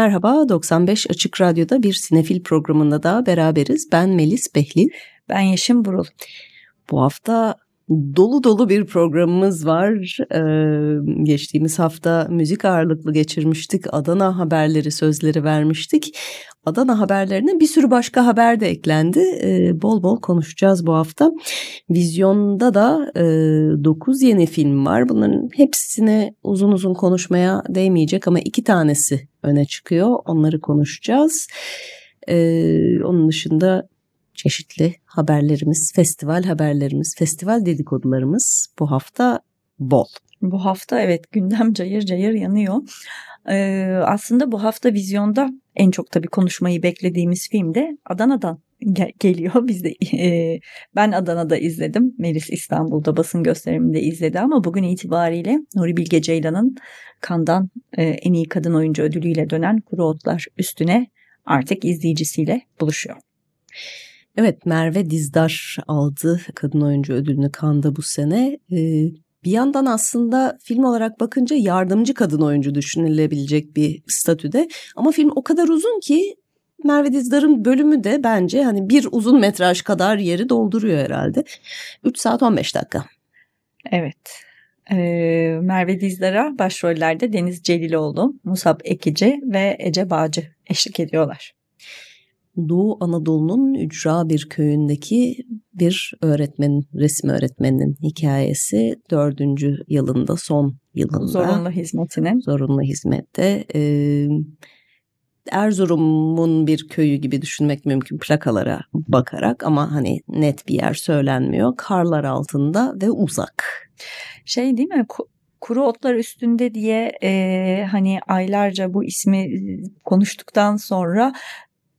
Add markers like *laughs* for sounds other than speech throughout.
Merhaba, 95 Açık Radyo'da bir sinefil programında daha beraberiz. Ben Melis Behlil. Ben Yeşim Burul. Bu hafta dolu dolu bir programımız var. Ee, geçtiğimiz hafta müzik ağırlıklı geçirmiştik. Adana haberleri sözleri vermiştik. Adana haberlerine bir sürü başka haber de eklendi. Ee, bol bol konuşacağız bu hafta. Vizyonda da e, 9 yeni film var. Bunların hepsine uzun uzun konuşmaya değmeyecek ama iki tanesi öne çıkıyor. Onları konuşacağız. Ee, onun dışında çeşitli haberlerimiz, festival haberlerimiz, festival dedikodularımız bu hafta bol. Bu hafta evet gündem cayır cayır yanıyor. Ee, aslında bu hafta vizyonda en çok tabii konuşmayı beklediğimiz film de Adana'dan gel- geliyor. *laughs* Biz de e, ben Adana'da izledim. Melis İstanbul'da basın gösteriminde izledi ama bugün itibariyle Nuri Bilge Ceylan'ın Kandan e, en iyi kadın oyuncu ödülüyle dönen Kuru Otlar üstüne artık izleyicisiyle buluşuyor. Evet Merve Dizdar aldı kadın oyuncu ödülünü Kanda bu sene. Ee, bir yandan aslında film olarak bakınca yardımcı kadın oyuncu düşünülebilecek bir statüde. Ama film o kadar uzun ki Merve Dizdar'ın bölümü de bence hani bir uzun metraj kadar yeri dolduruyor herhalde. 3 saat 15 dakika. Evet. Ee, Merve Dizdar'a başrollerde Deniz Celiloğlu, Musab Ekici ve Ece Bağcı eşlik ediyorlar. Doğu Anadolu'nun ücra bir köyündeki bir öğretmen, resim öğretmeninin hikayesi dördüncü yılında, son yılında. Zorunlu hizmetinin. Zorunlu hizmette. E, Erzurum'un bir köyü gibi düşünmek mümkün plakalara bakarak ama hani net bir yer söylenmiyor. Karlar altında ve uzak. Şey değil mi? Kuru otlar üstünde diye e, hani aylarca bu ismi konuştuktan sonra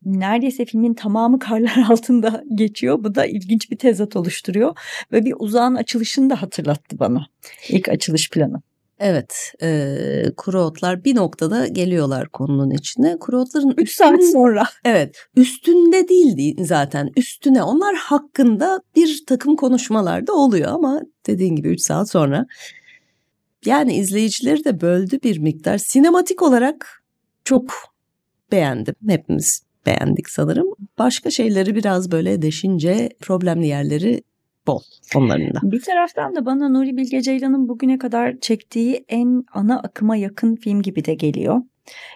neredeyse filmin tamamı karlar *laughs* altında geçiyor. Bu da ilginç bir tezat oluştururuyor ve bir uzağın açılışını da hatırlattı bana. İlk açılış planı. Evet, e, kuru otlar bir noktada geliyorlar konunun içine. Kuru otların 3 saat sonra. Evet, üstünde değildi zaten. Üstüne onlar hakkında bir takım konuşmalarda oluyor ama dediğin gibi 3 saat sonra. Yani izleyicileri de böldü bir miktar. Sinematik olarak çok beğendim hepimiz beğendik sanırım. Başka şeyleri biraz böyle deşince problemli yerleri bol onların da. Bir taraftan da bana Nuri Bilge Ceylan'ın bugüne kadar çektiği en ana akıma yakın film gibi de geliyor.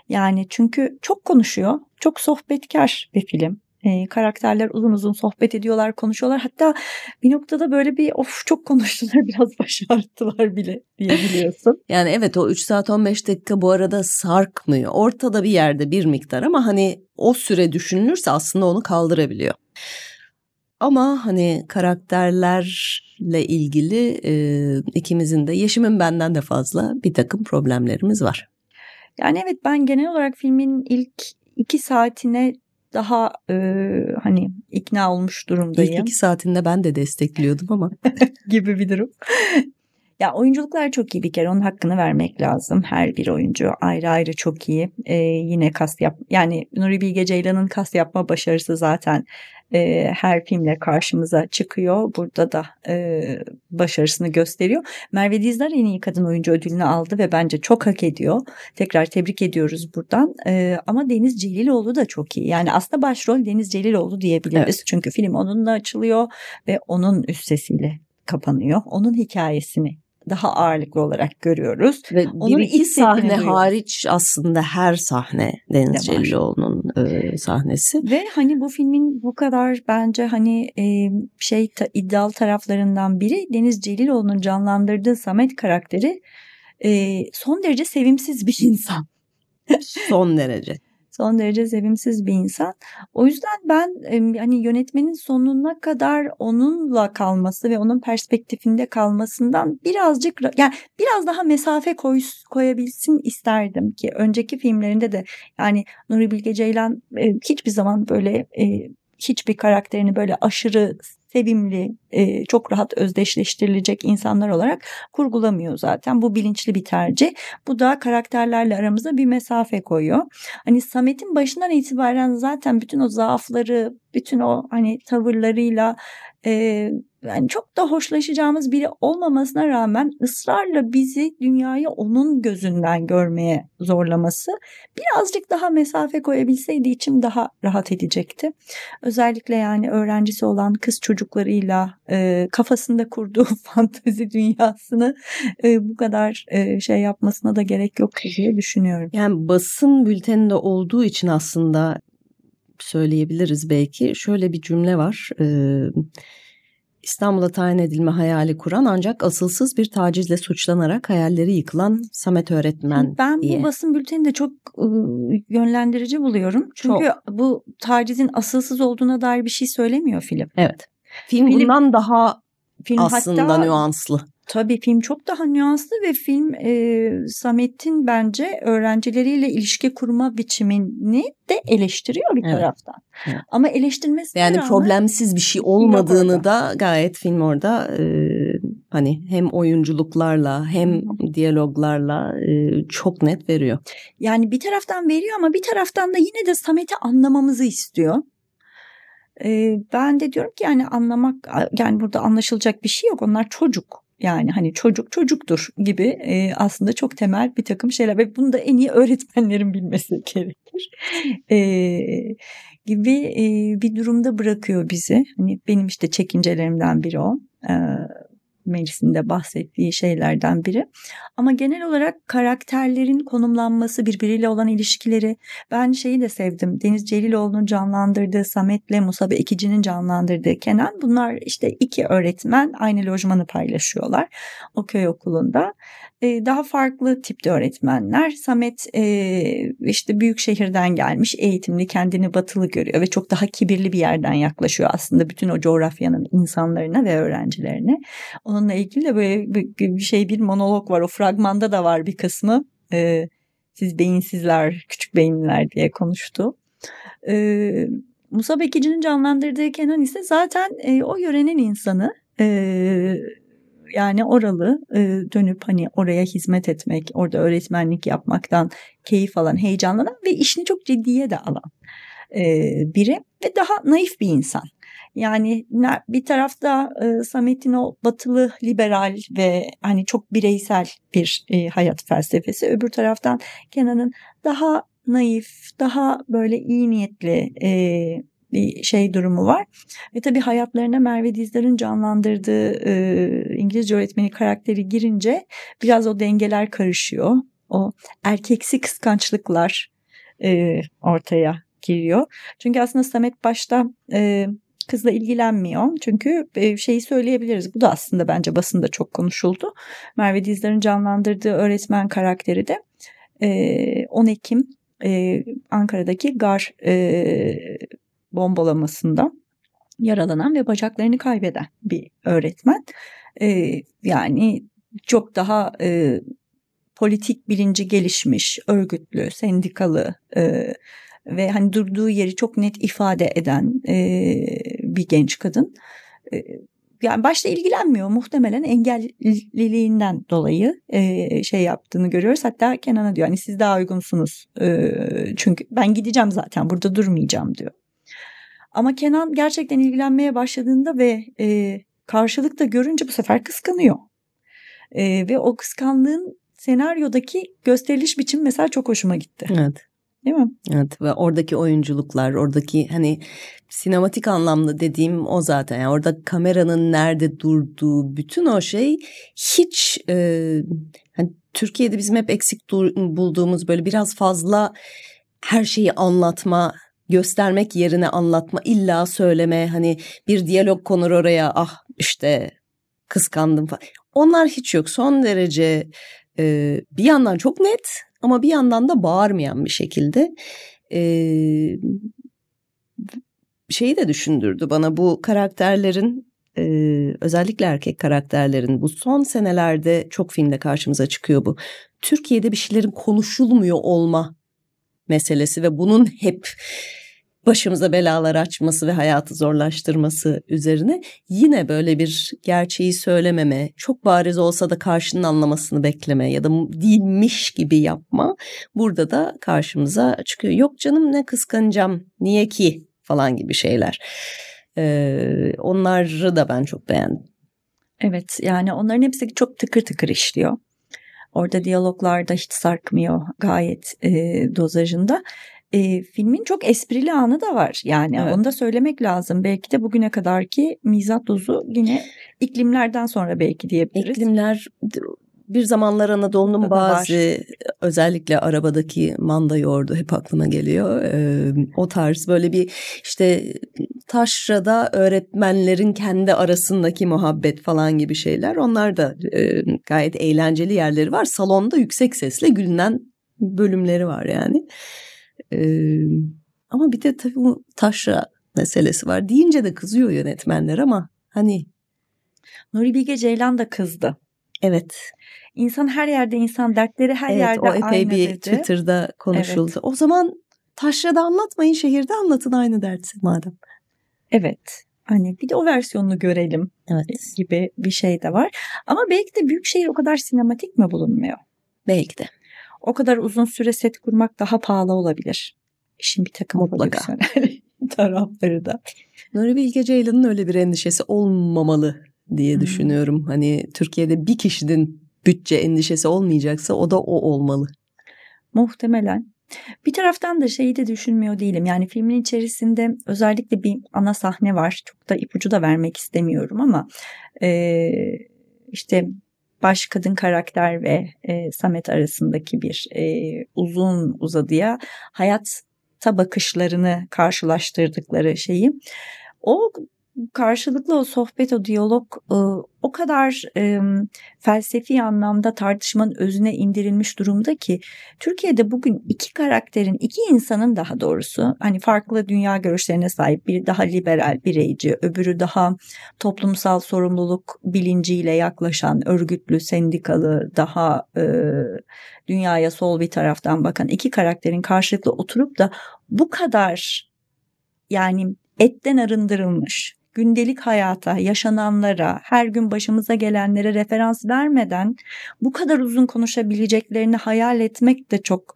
Yani çünkü çok konuşuyor, çok sohbetkar bir film. Ee, karakterler uzun uzun sohbet ediyorlar, konuşuyorlar. Hatta bir noktada böyle bir of çok konuştular *laughs* biraz baş ağrıttılar bile diyebiliyorsun. *laughs* yani evet o 3 saat 15 dakika bu arada sarkmıyor. Ortada bir yerde bir miktar ama hani o süre düşünülürse aslında onu kaldırabiliyor. Ama hani karakterlerle ilgili e, ikimizin de Yeşim'in benden de fazla bir takım problemlerimiz var. Yani evet ben genel olarak filmin ilk iki saatine daha e, hani ikna olmuş durumdayım. İlk iki saatinde ben de destekliyordum ama. *laughs* gibi bir durum. Ya oyunculuklar çok iyi bir kere onun hakkını vermek lazım. Her bir oyuncu ayrı ayrı çok iyi. Ee, yine kast yap yani Nuri Bilge Ceylan'ın kast yapma başarısı zaten e, her filmle karşımıza çıkıyor. Burada da e, başarısını gösteriyor. Merve Dizdar en iyi kadın oyuncu ödülünü aldı ve bence çok hak ediyor. Tekrar tebrik ediyoruz buradan. E, ama Deniz Celiloğlu da çok iyi. Yani aslında başrol Deniz Celiloğlu diyebiliriz. Evet. Çünkü film onunla açılıyor ve onun üstesiyle kapanıyor. Onun hikayesini daha ağırlıklı olarak görüyoruz. Ve Onun bir iki sahne hariç aslında her sahne Deniz Celilioğlu'nun e, sahnesi. Ve hani bu filmin bu kadar bence hani e, şey ta, iddialı taraflarından biri Deniz Celiloğlu'nun canlandırdığı Samet karakteri e, son derece sevimsiz bir *laughs* insan. son derece. Son derece sevimsiz bir insan. O yüzden ben hani yönetmenin sonuna kadar onunla kalması ve onun perspektifinde kalmasından birazcık yani biraz daha mesafe koy, koyabilsin isterdim ki önceki filmlerinde de yani Nuri Bilge Ceylan hiçbir zaman böyle hiçbir karakterini böyle aşırı sevimli, e, çok rahat özdeşleştirilecek insanlar olarak kurgulamıyor zaten. Bu bilinçli bir tercih. Bu da karakterlerle aramıza bir mesafe koyuyor. Hani Samet'in başından itibaren zaten bütün o zaafları, bütün o hani tavırlarıyla e, yani çok da hoşlaşacağımız biri olmamasına rağmen ısrarla bizi dünyayı onun gözünden görmeye zorlaması birazcık daha mesafe koyabilseydi içim daha rahat edecekti. Özellikle yani öğrencisi olan kız çocuklarıyla e, kafasında kurduğu *laughs* fantezi dünyasını e, bu kadar e, şey yapmasına da gerek yok diye düşünüyorum. Yani basın bülteninde olduğu için aslında söyleyebiliriz belki. Şöyle bir cümle var. Ee, İstanbul'a tayin edilme hayali kuran ancak asılsız bir tacizle suçlanarak hayalleri yıkılan Samet öğretmen ben diye. bu basın bülteni de çok ıı, yönlendirici buluyorum. Çünkü çok. bu tacizin asılsız olduğuna dair bir şey söylemiyor film. Evet. Film, film bundan daha film aslında hatta, nüanslı. Tabii film çok daha nüanslı ve film e, Samet'in bence öğrencileriyle ilişki kurma biçimini de eleştiriyor bir evet. taraftan. Evet. Ama eleştirmesi yani rağmen, problemsiz bir şey olmadığını da gayet film orada e, hani hem oyunculuklarla hem diyaloglarla e, çok net veriyor. Yani bir taraftan veriyor ama bir taraftan da yine de Samet'i anlamamızı istiyor. ben de diyorum ki yani anlamak yani burada anlaşılacak bir şey yok. Onlar çocuk. Yani hani çocuk çocuktur gibi e, aslında çok temel bir takım şeyler ve bunu da en iyi öğretmenlerin bilmesi *laughs* gerekir. E, gibi e, bir durumda bırakıyor bizi. Hani benim işte çekincelerimden biri o. E, Melis'in de bahsettiği şeylerden biri. Ama genel olarak karakterlerin konumlanması, birbiriyle olan ilişkileri ben şeyi de sevdim. Deniz Celiloğlu'nun canlandırdığı Samet'le Musab Ekici'nin canlandırdığı Kenan. Bunlar işte iki öğretmen aynı lojmanı paylaşıyorlar o köy okulunda. Ee, daha farklı tipte öğretmenler. Samet e, işte büyük şehirden gelmiş, eğitimli, kendini batılı görüyor ve çok daha kibirli bir yerden yaklaşıyor aslında bütün o coğrafyanın insanlarına ve öğrencilerine. Onunla ilgili de böyle bir şey bir monolog var. O fragmanda da var bir kısmı. Ee, siz beyinsizler, küçük beyinliler diye konuştu. Ee, Musa Bekici'nin canlandırdığı Kenan ise zaten e, o yörenin insanı. Yani oralı e, dönüp hani oraya hizmet etmek, orada öğretmenlik yapmaktan keyif alan, heyecanlanan ve işini çok ciddiye de alan e, biri ve daha naif bir insan. Yani bir tarafta e, Samet'in o batılı liberal ve hani çok bireysel bir e, hayat felsefesi. Öbür taraftan Kenan'ın daha naif, daha böyle iyi niyetli e, bir şey durumu var. Ve tabii hayatlarına Merve Dizdar'ın canlandırdığı e, İngilizce öğretmeni karakteri girince biraz o dengeler karışıyor. O erkeksi kıskançlıklar e, ortaya giriyor. Çünkü aslında Samet başta e, kızla ilgilenmiyor. Çünkü e, şeyi söyleyebiliriz. Bu da aslında bence basında çok konuşuldu. Merve Dizdar'ın canlandırdığı öğretmen karakteri de 10 Ekim Ankara'daki gar bombalamasında yaralanan ve bacaklarını kaybeden bir öğretmen. Yani çok daha politik bilinci gelişmiş, örgütlü, sendikalı, ve hani durduğu yeri çok net ifade eden e, bir genç kadın. E, yani başta ilgilenmiyor muhtemelen engelliliğinden dolayı e, şey yaptığını görüyoruz. Hatta Kenan'a diyor hani siz daha uygunsunuz e, çünkü ben gideceğim zaten burada durmayacağım diyor. Ama Kenan gerçekten ilgilenmeye başladığında ve e, karşılıkta görünce bu sefer kıskanıyor. E, ve o kıskanlığın senaryodaki gösteriliş biçimi mesela çok hoşuma gitti. Evet. Değil mi? Evet ve oradaki oyunculuklar, oradaki hani sinematik anlamda dediğim o zaten. Yani orada kameranın nerede durduğu, bütün o şey hiç e, hani Türkiye'de bizim hep eksik bulduğumuz böyle biraz fazla her şeyi anlatma, göstermek yerine anlatma, illa söyleme, hani bir diyalog konur oraya, ah işte kıskandım falan. Onlar hiç yok. Son derece e, bir yandan çok net ama bir yandan da bağırmayan bir şekilde. Ee, şeyi de düşündürdü bana bu karakterlerin e, özellikle erkek karakterlerin bu son senelerde çok filmde karşımıza çıkıyor bu. Türkiye'de bir şeylerin konuşulmuyor olma meselesi ve bunun hep başımıza belalar açması ve hayatı zorlaştırması üzerine yine böyle bir gerçeği söylememe, çok bariz olsa da karşının anlamasını bekleme ya da değilmiş gibi yapma burada da karşımıza çıkıyor. Yok canım ne kıskanacağım, niye ki falan gibi şeyler. Ee, onları da ben çok beğendim. Evet yani onların hepsi çok tıkır tıkır işliyor. Orada diyaloglarda hiç sarkmıyor gayet e, dozajında. E, filmin çok esprili anı da var. Yani evet. onu da söylemek lazım. Belki de bugüne kadarki mizah dozu yine iklimlerden sonra belki diyebiliriz. İklimler bir zamanlar Anadolu'nun bazı var. özellikle arabadaki manda yoğurdu hep aklıma geliyor. Ee, o tarz böyle bir işte taşrada öğretmenlerin kendi arasındaki muhabbet falan gibi şeyler. Onlar da e, gayet eğlenceli yerleri var. Salonda yüksek sesle gülünen bölümleri var yani. Ee, ama bir de tabii bu taşra meselesi var. Deyince de kızıyor yönetmenler ama hani Nuri Bilge Ceylan da kızdı. Evet. İnsan her yerde insan dertleri her evet, yerde aynı o epey bir dedi. Twitter'da konuşuldu. Evet. O zaman taşrada anlatmayın şehirde anlatın aynı dertsi madem. Evet. Hani bir de o versiyonunu görelim evet. gibi bir şey de var. Ama belki de büyük şehir o kadar sinematik mi bulunmuyor? Belki de. O kadar uzun süre set kurmak daha pahalı olabilir. İşin bir takım Mutlaka. *laughs* tarafları da. Nuri Bilge Ceylan'ın öyle bir endişesi olmamalı diye hmm. düşünüyorum. Hani Türkiye'de bir kişinin bütçe endişesi olmayacaksa o da o olmalı. Muhtemelen. Bir taraftan da şeyi de düşünmüyor değilim. Yani filmin içerisinde özellikle bir ana sahne var. Çok da ipucu da vermek istemiyorum ama e, işte baş kadın karakter ve e, Samet arasındaki bir e, uzun uzadıya hayatta bakışlarını karşılaştırdıkları şeyi o karşılıklı o sohbet, o diyalog o kadar felsefi anlamda tartışmanın özüne indirilmiş durumda ki Türkiye'de bugün iki karakterin, iki insanın daha doğrusu hani farklı dünya görüşlerine sahip biri daha liberal bireyci, öbürü daha toplumsal sorumluluk bilinciyle yaklaşan, örgütlü, sendikalı, daha dünyaya sol bir taraftan bakan iki karakterin karşılıklı oturup da bu kadar yani etten arındırılmış gündelik hayata, yaşananlara, her gün başımıza gelenlere referans vermeden bu kadar uzun konuşabileceklerini hayal etmek de çok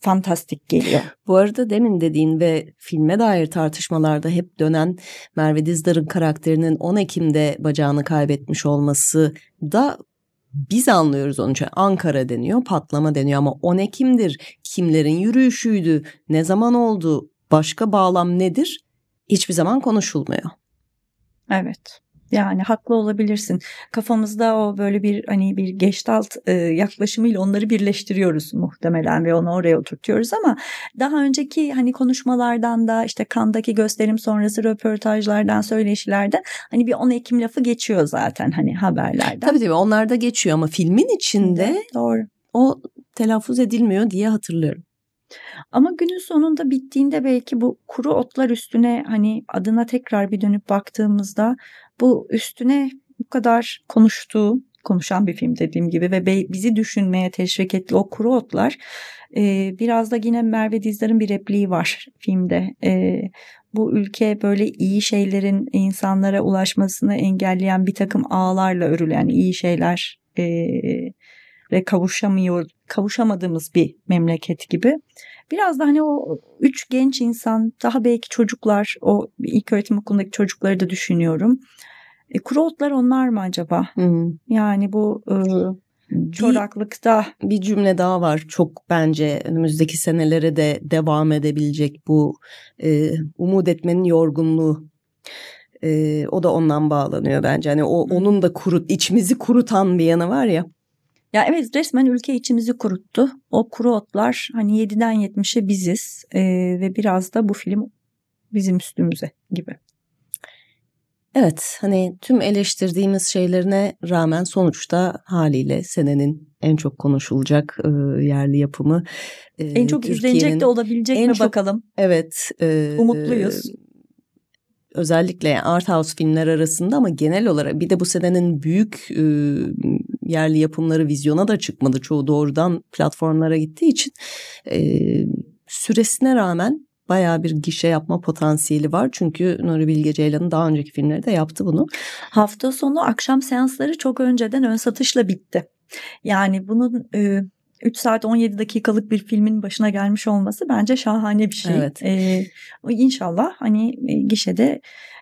fantastik geliyor. Bu arada demin dediğin ve filme dair tartışmalarda hep dönen Merve Dizdar'ın karakterinin 10 Ekim'de bacağını kaybetmiş olması da biz anlıyoruz onu. Ankara deniyor, patlama deniyor ama 10 Ekim'dir. Kimlerin yürüyüşüydü, ne zaman oldu, başka bağlam nedir? Hiçbir zaman konuşulmuyor. Evet. Yani haklı olabilirsin. Kafamızda o böyle bir hani bir geçtalt e, yaklaşımıyla onları birleştiriyoruz muhtemelen ve onu oraya oturtuyoruz ama daha önceki hani konuşmalardan da işte kandaki gösterim sonrası röportajlardan söyleşilerden hani bir 10 Ekim lafı geçiyor zaten hani haberlerden. Tabii tabii onlar da geçiyor ama filmin içinde doğru. O telaffuz edilmiyor diye hatırlıyorum. Ama günün sonunda bittiğinde belki bu kuru otlar üstüne hani adına tekrar bir dönüp baktığımızda bu üstüne bu kadar konuştuğu konuşan bir film dediğim gibi ve bizi düşünmeye teşvik etti o kuru otlar biraz da yine Merve Dizdar'ın bir repliği var filmde. Bu ülke böyle iyi şeylerin insanlara ulaşmasını engelleyen bir takım ağlarla örülen iyi şeyler ve kavuşamıyor kavuşamadığımız bir memleket gibi. Biraz da hani o üç genç insan daha belki çocuklar o ilk öğretim okulundaki çocukları da düşünüyorum. E, kuru otlar onlar mı acaba? Hmm. Yani bu e, çoraklıkta. Bir, bir cümle daha var çok bence önümüzdeki senelere de devam edebilecek bu e, umut etmenin yorgunluğu. E, o da ondan bağlanıyor bence. Hani o onun da kurut içimizi kurutan bir yanı var ya. Ya evet resmen ülke içimizi kuruttu. O kuru otlar hani 7'den 70'e biziz ee, ve biraz da bu film bizim üstümüze gibi. Evet hani tüm eleştirdiğimiz şeylerine rağmen sonuçta haliyle senenin en çok konuşulacak e, yerli yapımı. E, en çok izlenecek de olabilecek en mi çok, bakalım. Evet. E, Umutluyuz. Özellikle art house filmler arasında ama genel olarak bir de bu senenin büyük e, yerli yapımları vizyona da çıkmadı. Çoğu doğrudan platformlara gittiği için e, süresine rağmen bayağı bir gişe yapma potansiyeli var. Çünkü Nuri Bilge Ceylan'ın daha önceki filmleri de yaptı bunu. Hafta sonu akşam seansları çok önceden ön satışla bitti. Yani bunun e, 3 saat 17 dakikalık bir filmin başına gelmiş olması bence şahane bir şey. Evet. Ee, inşallah hani gişede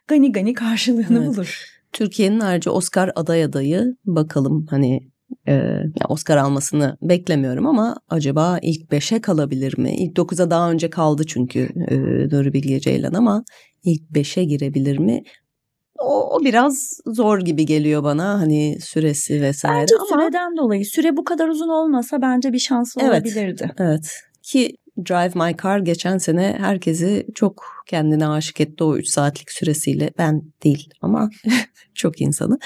gani gani karşılığını evet. bulur. Türkiye'nin ayrıca Oscar aday adayı bakalım hani e, Oscar almasını beklemiyorum ama acaba ilk beşe kalabilir mi? İlk dokuza daha önce kaldı çünkü e, Nuri Bilge Ceylan ama ilk beşe girebilir mi? O, o biraz zor gibi geliyor bana hani süresi vesaire bence ama. süreden dolayı süre bu kadar uzun olmasa bence bir şansı evet, olabilirdi. Evet ki Drive My Car geçen sene herkesi çok kendine aşık etti o 3 saatlik süresiyle. Ben değil ama *laughs* çok insanı.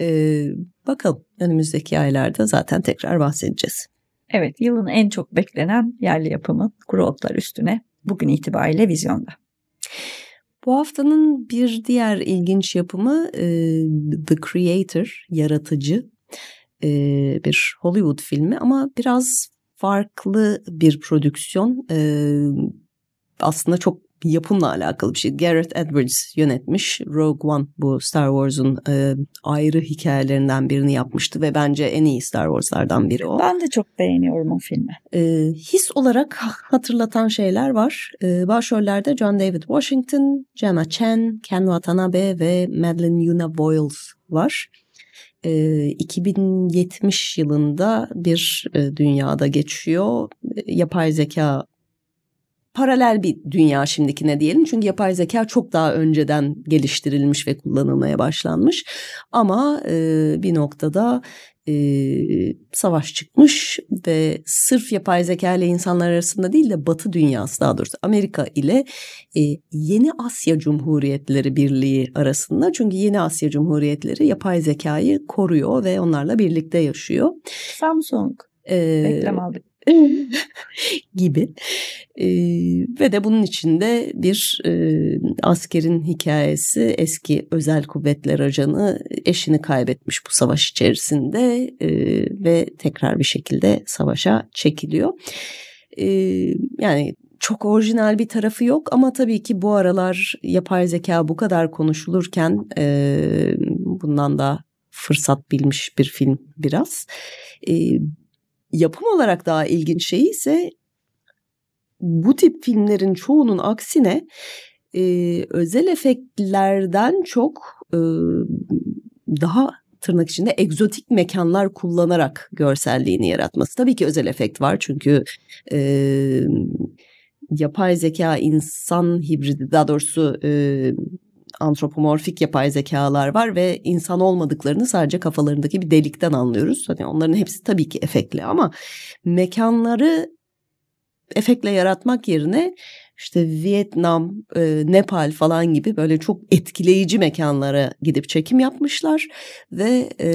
Ee, bakalım önümüzdeki aylarda zaten tekrar bahsedeceğiz. Evet yılın en çok beklenen yerli yapımı Kuru Otlar Üstüne bugün itibariyle vizyonda. Bu haftanın bir diğer ilginç yapımı e, The Creator, Yaratıcı e, bir Hollywood filmi ama biraz farklı bir prodüksiyon. E, aslında çok yapımla alakalı bir şey. Gareth Edwards yönetmiş. Rogue One bu Star Wars'un e, ayrı hikayelerinden birini yapmıştı ve bence en iyi Star Wars'lardan biri o. Ben de çok beğeniyorum o filmi. E, his olarak *laughs* hatırlatan şeyler var. E, başrollerde John David Washington, Gemma Chan, Ken Watanabe ve Madeline Yuna Boyles var. E, 2070 yılında bir e, dünyada geçiyor. Yapay zeka paralel bir dünya şimdikine diyelim. Çünkü yapay zeka çok daha önceden geliştirilmiş ve kullanılmaya başlanmış. Ama e, bir noktada e, savaş çıkmış ve sırf yapay zeka ile insanlar arasında değil de Batı dünyası daha doğrusu Amerika ile e, Yeni Asya Cumhuriyetleri Birliği arasında. Çünkü Yeni Asya Cumhuriyetleri yapay zekayı koruyor ve onlarla birlikte yaşıyor. Samsung. Ee, Reklam aldık. *laughs* gibi e, ve de bunun içinde bir e, askerin hikayesi eski özel kuvvetler ajanı eşini kaybetmiş bu savaş içerisinde e, ve tekrar bir şekilde savaşa çekiliyor. E, yani çok orijinal bir tarafı yok ama tabii ki bu aralar yapay zeka bu kadar konuşulurken e, bundan da fırsat bilmiş bir film biraz. Yapım olarak daha ilginç şey ise bu tip filmlerin çoğunun aksine e, özel efektlerden çok e, daha tırnak içinde egzotik mekanlar kullanarak görselliğini yaratması. Tabii ki özel efekt var çünkü e, yapay zeka insan hibridi daha doğrusu e, antropomorfik yapay zekalar var ve insan olmadıklarını sadece kafalarındaki bir delikten anlıyoruz. Hani onların hepsi tabii ki efektli ama mekanları efektle yaratmak yerine işte Vietnam, e, Nepal falan gibi böyle çok etkileyici mekanlara gidip çekim yapmışlar ve e,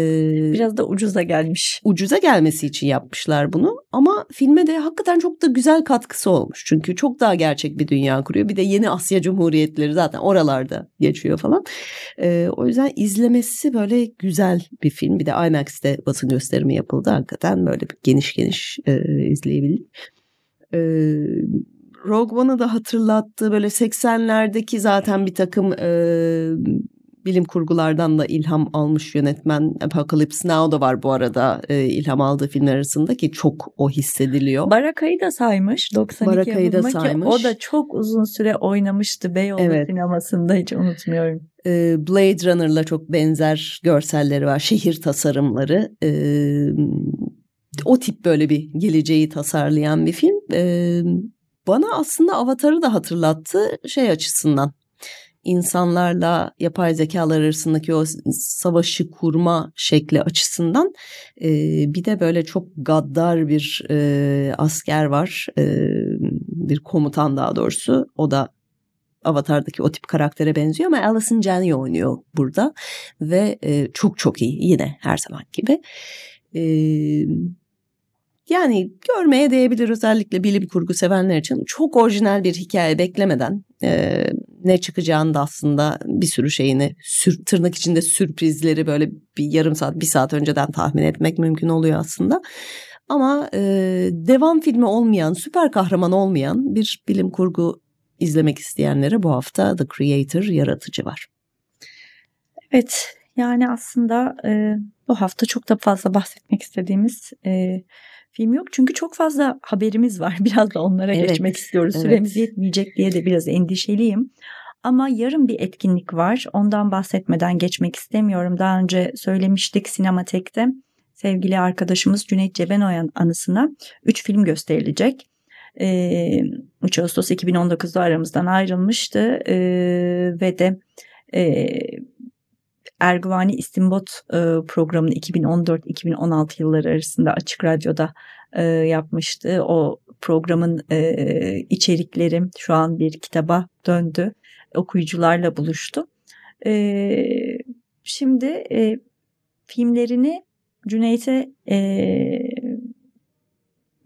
biraz da ucuza gelmiş. Ucuza gelmesi için yapmışlar bunu ama filme de hakikaten çok da güzel katkısı olmuş. Çünkü çok daha gerçek bir dünya kuruyor. Bir de yeni Asya Cumhuriyetleri zaten oralarda geçiyor falan. E, o yüzden izlemesi böyle güzel bir film. Bir de IMAX'te basın gösterimi yapıldı. Hakikaten böyle bir geniş geniş e, izleyebildik. E, Rogue One'ı da hatırlattı. Böyle 80'lerdeki zaten bir takım e, bilim kurgulardan da ilham almış yönetmen. Apocalypse Now da var bu arada e, ilham aldığı filmler arasında ki çok o hissediliyor. Baraka'yı da saymış. 92 Baraka'yı da saymış. o da çok uzun süre oynamıştı Beyoğlu evet. sinemasında hiç unutmuyorum. E, Blade Runner'la çok benzer görselleri var. Şehir tasarımları. E, o tip böyle bir geleceği tasarlayan bir film. E, bana aslında Avatar'ı da hatırlattı şey açısından. İnsanlarla yapay zekalar arasındaki o savaşı kurma şekli açısından e, bir de böyle çok gaddar bir e, asker var, e, bir komutan daha doğrusu. O da Avatar'daki o tip karaktere benziyor ama Alison Janney oynuyor burada ve e, çok çok iyi yine her zaman gibi. E, yani görmeye değebilir özellikle bilim kurgu sevenler için çok orijinal bir hikaye beklemeden e, ne çıkacağını da aslında bir sürü şeyini sür, tırnak içinde sürprizleri böyle bir yarım saat bir saat önceden tahmin etmek mümkün oluyor aslında. Ama e, devam filmi olmayan, süper kahraman olmayan bir bilim kurgu izlemek isteyenlere bu hafta The Creator yaratıcı var. Evet yani aslında e, bu hafta çok da fazla bahsetmek istediğimiz e, film yok. Çünkü çok fazla haberimiz var. *laughs* Biraz da onlara evet, geçmek istiyoruz. Evet. Süremiz yetmeyecek diye de biraz endişeliyim. Ama yarın bir etkinlik var. Ondan bahsetmeden geçmek istemiyorum. Daha önce söylemiştik Sinematek'te sevgili arkadaşımız Cüneyt Cebenoyan anısına 3 film gösterilecek. Ee, 3 Ağustos 2019'da aramızdan ayrılmıştı ee, ve de e, Erguvani İstimbot e, programını 2014-2016 yılları arasında Açık Radyo'da e, yapmıştı. O programın e, içerikleri şu an bir kitaba döndü. Okuyucularla buluştu. E, şimdi e, filmlerini Cüneyt'e e,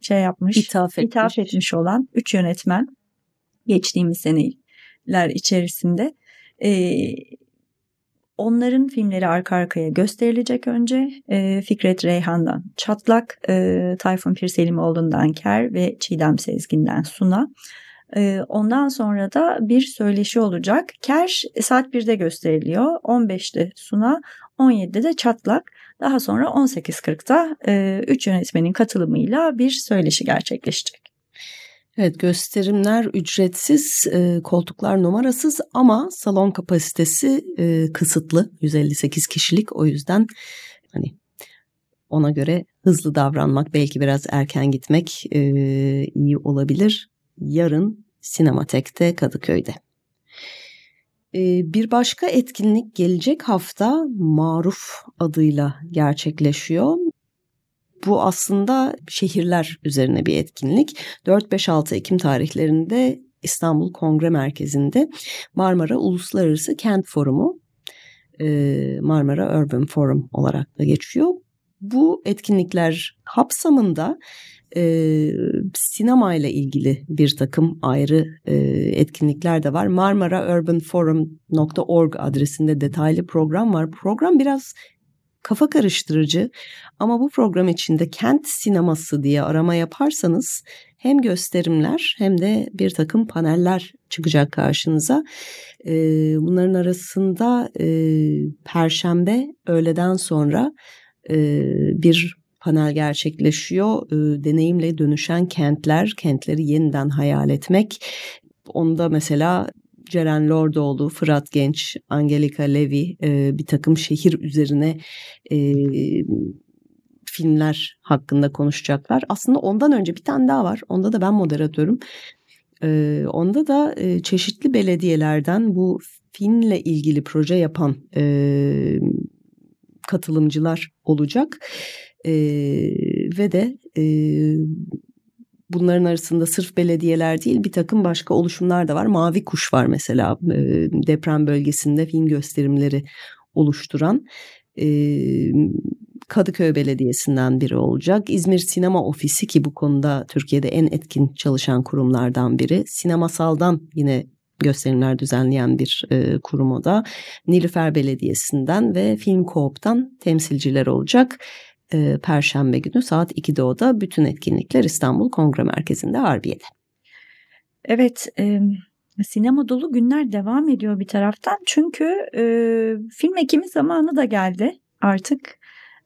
şey yapmış, ithaf etmiş. ithaf etmiş olan üç yönetmen geçtiğimiz seneler içerisinde e, onların filmleri arka arkaya gösterilecek önce. E, Fikret Reyhan'dan Çatlak, e, Tayfun Pirselimoğlu'ndan Ker ve Çiğdem Sezgin'den Suna. E, ondan sonra da bir söyleşi olacak. Ker saat 1'de gösteriliyor. 15'te Suna, 17'de de Çatlak. Daha sonra 18.40'da 3 e, yönetmenin katılımıyla bir söyleşi gerçekleşecek. Evet gösterimler ücretsiz, e, koltuklar numarasız ama salon kapasitesi e, kısıtlı. 158 kişilik o yüzden hani ona göre hızlı davranmak belki biraz erken gitmek e, iyi olabilir. Yarın Sinematek'te Kadıköy'de. Bir başka etkinlik gelecek hafta Maruf adıyla gerçekleşiyor. Bu aslında şehirler üzerine bir etkinlik. 4-5-6 Ekim tarihlerinde İstanbul Kongre Merkezi'nde Marmara Uluslararası Kent Forumu Marmara Urban Forum olarak da geçiyor. Bu etkinlikler kapsamında e, sinema ile ilgili bir takım ayrı e, etkinlikler de var. marmaraurbanforum.org adresinde detaylı program var. Program biraz kafa karıştırıcı ama bu program içinde kent sineması diye arama yaparsanız hem gösterimler hem de bir takım paneller çıkacak karşınıza. Bunların arasında Perşembe öğleden sonra bir panel gerçekleşiyor. Deneyimle dönüşen kentler, kentleri yeniden hayal etmek. Onda mesela Ceren Lordoğlu, Fırat Genç, Angelika Levi e, bir takım şehir üzerine e, filmler hakkında konuşacaklar. Aslında ondan önce bir tane daha var. Onda da ben moderatörüm. E, onda da e, çeşitli belediyelerden bu filmle ilgili proje yapan e, katılımcılar olacak. E, ve de e, bunların arasında sırf belediyeler değil bir takım başka oluşumlar da var. Mavi Kuş var mesela e, deprem bölgesinde film gösterimleri oluşturan. E, Kadıköy Belediyesi'nden biri olacak. İzmir Sinema Ofisi ki bu konuda Türkiye'de en etkin çalışan kurumlardan biri. Sinemasal'dan yine gösterimler düzenleyen bir e, kurum o da. Nilüfer Belediyesi'nden ve Film Koop'tan temsilciler olacak e, Perşembe günü saat 2'de o bütün etkinlikler İstanbul Kongre Merkezi'nde Harbiye'de. Evet, e, sinema dolu günler devam ediyor bir taraftan. Çünkü e, film ekimi zamanı da geldi artık.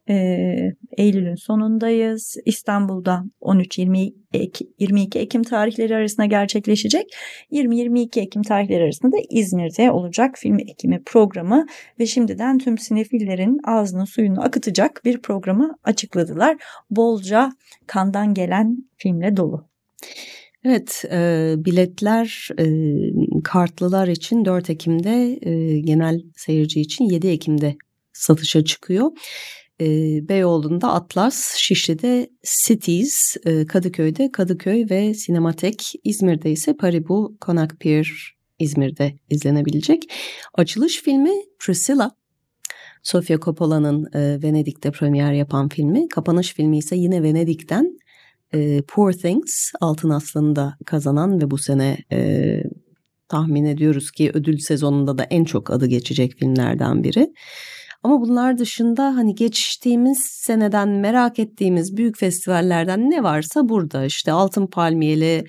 E, Eylül'ün sonundayız. İstanbul'da 13-22 Ekim tarihleri arasında gerçekleşecek. 20-22 Ekim tarihleri arasında da İzmir'de olacak film ekimi programı ve şimdiden tüm sinefillerin ağzının suyunu akıtacak bir programı açıkladılar. Bolca kandan gelen filmle dolu. Evet, e, biletler e, kartlılar için 4 Ekim'de, e, genel seyirci için 7 Ekim'de satışa çıkıyor. E, Beyoğlu'nda Atlas, Şişli'de Cities, e, Kadıköy'de Kadıköy ve Sinematek, İzmir'de ise Paribu, Konak Pier İzmir'de izlenebilecek. Açılış filmi Priscilla. Sofia Coppola'nın e, Venedik'te premier yapan filmi. Kapanış filmi ise yine Venedik'ten e, Poor Things Altın Aslan'ı kazanan ve bu sene e, tahmin ediyoruz ki ödül sezonunda da en çok adı geçecek filmlerden biri. Ama bunlar dışında hani geçtiğimiz seneden merak ettiğimiz büyük festivallerden ne varsa burada. İşte Altın Palmiyeli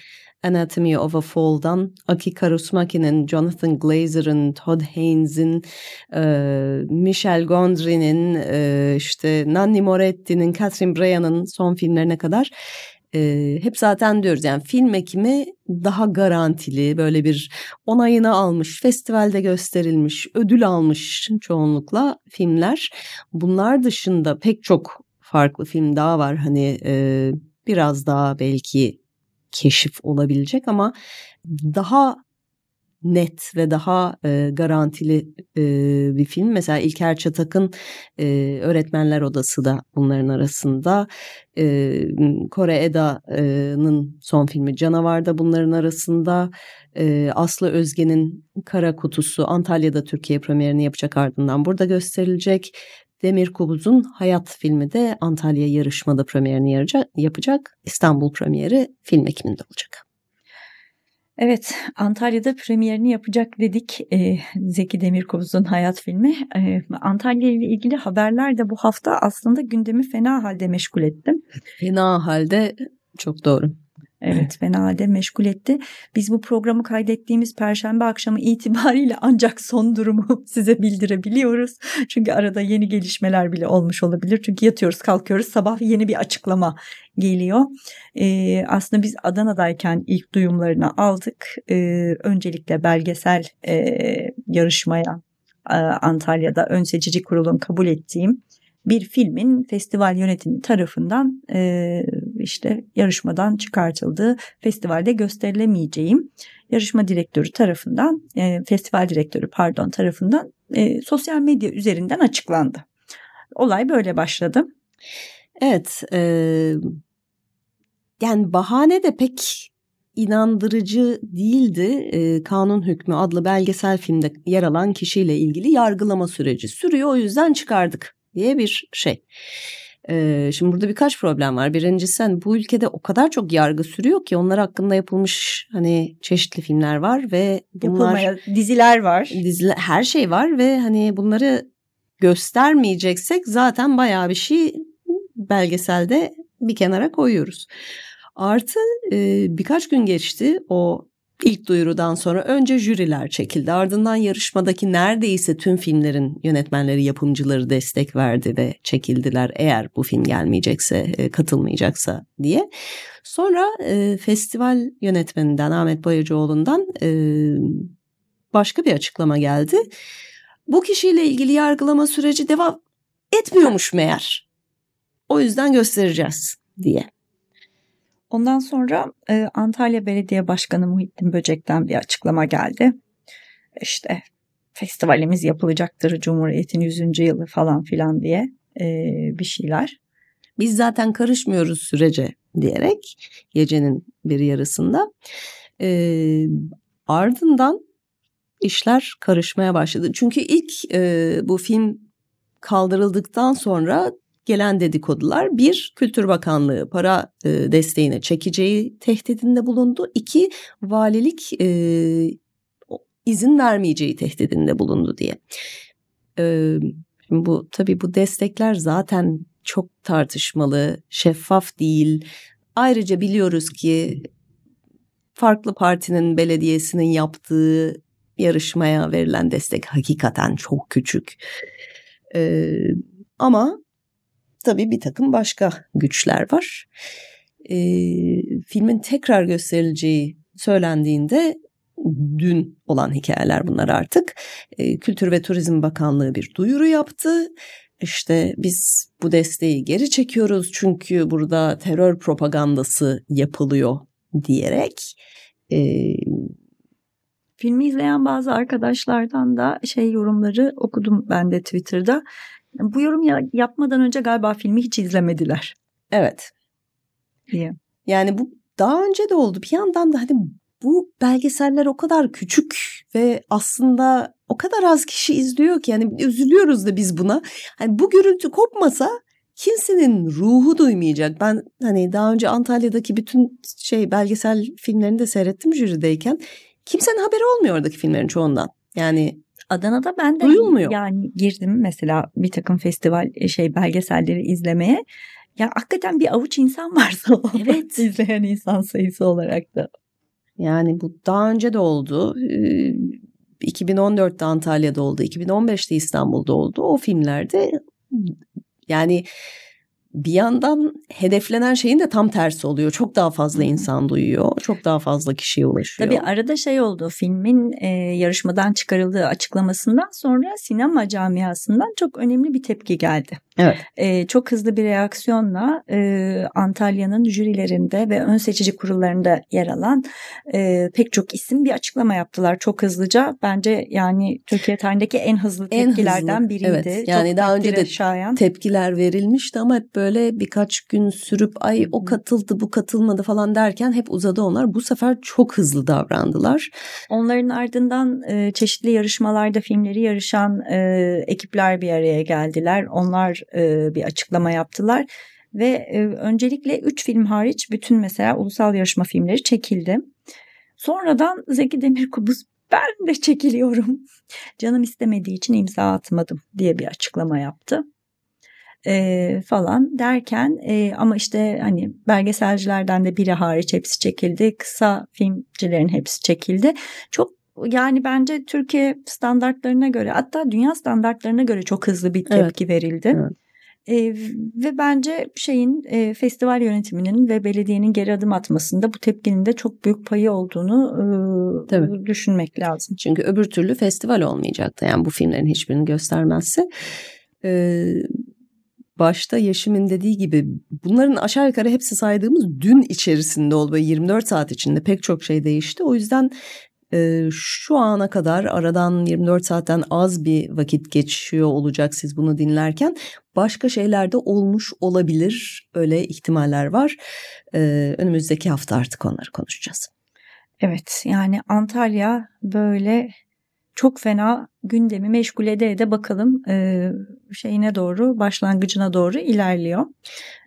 Anatomy of a Fall'dan Aki Kaurismäki'nin, Jonathan Glazer'ın, Todd Haynes'in, e, Michel Gondry'nin, e, işte Nanni Moretti'nin, Catherine Breillat'ın son filmlerine kadar hep zaten diyoruz yani film ekimi daha garantili böyle bir onayını almış, festivalde gösterilmiş, ödül almış çoğunlukla filmler. Bunlar dışında pek çok farklı film daha var hani e, biraz daha belki keşif olabilecek ama daha net ve daha e, garantili e, bir film. Mesela İlker Çatak'ın e, Öğretmenler Odası da bunların arasında. E, Kore Eda'nın son filmi Canavar da bunların arasında. E, Aslı Özge'nin Kara Kutusu Antalya'da Türkiye premierini yapacak ardından burada gösterilecek. Demir Kubuz'un Hayat filmi de Antalya yarışmada premierini yapacak. İstanbul premieri film ekiminde olacak. Evet, Antalya'da premierini yapacak dedik e, Zeki Demirkubuz'un Hayat filmi. E, Antalya ile ilgili haberler de bu hafta aslında gündemi fena halde meşgul etti. Fena halde çok doğru. Evet *laughs* fena halde meşgul etti. Biz bu programı kaydettiğimiz perşembe akşamı itibariyle ancak son durumu *laughs* size bildirebiliyoruz. Çünkü arada yeni gelişmeler bile olmuş olabilir. Çünkü yatıyoruz kalkıyoruz sabah yeni bir açıklama geliyor. Ee, aslında biz Adana'dayken ilk duyumlarını aldık. Ee, öncelikle belgesel e, yarışmaya e, Antalya'da ön seçici kurulun kabul ettiğim bir filmin festival yönetimi tarafından e, işte yarışmadan çıkartıldığı festivalde gösterilemeyeceğim yarışma direktörü tarafından e, festival direktörü pardon tarafından e, sosyal medya üzerinden açıklandı. Olay böyle başladı. Evet e, yani bahane de pek inandırıcı değildi. E, Kanun Hükmü adlı belgesel filmde yer alan kişiyle ilgili yargılama süreci sürüyor o yüzden çıkardık diye bir şey. Ee, şimdi burada birkaç problem var. Birincisi hani bu ülkede o kadar çok yargı sürüyor ki onlar hakkında yapılmış hani çeşitli filmler var ve bunlar Yapılmaya, diziler var. Diziler, her şey var ve hani bunları göstermeyeceksek zaten bayağı bir şey belgeselde bir kenara koyuyoruz. Artı e, birkaç gün geçti o İlk duyurudan sonra önce jüriler çekildi. Ardından yarışmadaki neredeyse tüm filmlerin yönetmenleri, yapımcıları destek verdi ve çekildiler eğer bu film gelmeyecekse, e, katılmayacaksa diye. Sonra e, festival yönetmeninden Ahmet Boyacıoğlu'ndan e, başka bir açıklama geldi. Bu kişiyle ilgili yargılama süreci devam etmiyormuş meğer. O yüzden göstereceğiz diye. Ondan sonra e, Antalya Belediye Başkanı Muhittin Böcek'ten bir açıklama geldi. İşte festivalimiz yapılacaktır Cumhuriyet'in 100. yılı falan filan diye e, bir şeyler. Biz zaten karışmıyoruz sürece diyerek gecenin bir yarısında. E, ardından işler karışmaya başladı. Çünkü ilk e, bu film kaldırıldıktan sonra gelen dedikodular bir Kültür Bakanlığı para e, desteğine çekeceği tehdidinde bulundu. İki valilik e, izin vermeyeceği tehdidinde bulundu diye. E, şimdi bu tabii bu destekler zaten çok tartışmalı, şeffaf değil. Ayrıca biliyoruz ki farklı partinin belediyesinin yaptığı yarışmaya verilen destek hakikaten çok küçük. Ee, ama tabii bir takım başka güçler var. E, filmin tekrar gösterileceği söylendiğinde dün olan hikayeler bunlar artık. E, Kültür ve Turizm Bakanlığı bir duyuru yaptı. İşte biz bu desteği geri çekiyoruz çünkü burada terör propagandası yapılıyor diyerek. E, Filmi izleyen bazı arkadaşlardan da şey yorumları okudum ben de Twitter'da. Bu yorum yapmadan önce galiba filmi hiç izlemediler. Evet. Diye. Yani bu daha önce de oldu. Bir yandan da hani bu belgeseller o kadar küçük ve aslında o kadar az kişi izliyor ki yani üzülüyoruz da biz buna. Hani bu gürültü kopmasa kimsenin ruhu duymayacak. Ben hani daha önce Antalya'daki bütün şey belgesel filmlerini de seyrettim jürideyken. Kimsenin haberi olmuyor oradaki filmlerin çoğundan. Yani Adana'da ben de Duyulmuyor. yani girdim mesela bir takım festival e, şey belgeselleri izlemeye. Ya hakikaten bir avuç insan var *laughs* salonda Evet. izleyen insan sayısı olarak da. Yani bu daha önce de oldu. Ee, 2014'te Antalya'da oldu. 2015'te İstanbul'da oldu. O filmlerde yani bir yandan hedeflenen şeyin de tam tersi oluyor. Çok daha fazla insan duyuyor. Çok daha fazla kişiye ulaşıyor. Tabii arada şey oldu filmin e, yarışmadan çıkarıldığı açıklamasından sonra sinema camiasından çok önemli bir tepki geldi. Evet. E, çok hızlı bir reaksiyonla e, Antalya'nın jürilerinde ve ön seçici kurullarında yer alan e, pek çok isim bir açıklama yaptılar çok hızlıca. Bence yani Türkiye tarihindeki en hızlı En tepkilerden hızlı, biriydi. evet. Yani Çok daha önce de şayan. Tepkiler verilmişti ama hep böyle birkaç gün sürüp ay o katıldı bu katılmadı falan derken hep uzadı onlar. Bu sefer çok hızlı davrandılar. Onların ardından e, çeşitli yarışmalarda filmleri yarışan e, ekipler bir araya geldiler. Onlar e, bir açıklama yaptılar ve e, öncelikle 3 film hariç bütün mesela ulusal yarışma filmleri çekildi. Sonradan Zeki Demirkubuz ben de çekiliyorum. *laughs* Canım istemediği için imza atmadım diye bir açıklama yaptı. E, falan derken e, ama işte hani belgeselcilerden de biri hariç hepsi çekildi. Kısa filmcilerin hepsi çekildi. Çok yani bence Türkiye standartlarına göre hatta dünya standartlarına göre çok hızlı bir Evet. tepki verildi. Evet. E, ve bence şeyin e, festival yönetiminin ve belediyenin geri adım atmasında bu tepkinin de çok büyük payı olduğunu e, Tabii. düşünmek lazım. Çünkü öbür türlü festival olmayacaktı. Yani bu filmlerin hiçbirini göstermezse. Ee, başta Yeşim'in dediği gibi bunların aşağı yukarı hepsi saydığımız dün içerisinde oldu. Böyle 24 saat içinde pek çok şey değişti. O yüzden e, şu ana kadar aradan 24 saatten az bir vakit geçiyor olacak siz bunu dinlerken. Başka şeyler de olmuş olabilir. Öyle ihtimaller var. Ee, önümüzdeki hafta artık onları konuşacağız. Evet yani Antalya böyle çok fena gündemi meşgul ede ede bakalım e, şeyine doğru başlangıcına doğru ilerliyor.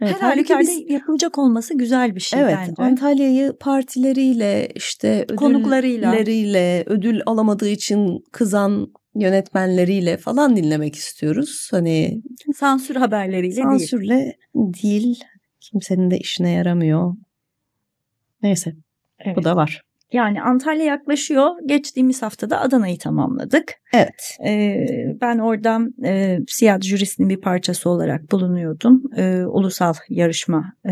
Evet, Her halükarda biz- yapılacak olması güzel bir şey Evet, bence. Antalya'yı partileriyle işte Konuklarıyla. ödülleriyle, ödül alamadığı için kızan yönetmenleriyle falan dinlemek istiyoruz. Hani Sansür haberleriyle değil. sansürle değil. Kimsenin de işine yaramıyor. Neyse, Evet. bu da var. Yani Antalya yaklaşıyor. Geçtiğimiz haftada Adana'yı tamamladık. Evet. Ee, ben oradan e, Siyah jürisinin bir parçası olarak bulunuyordum. Ee, ulusal yarışma e,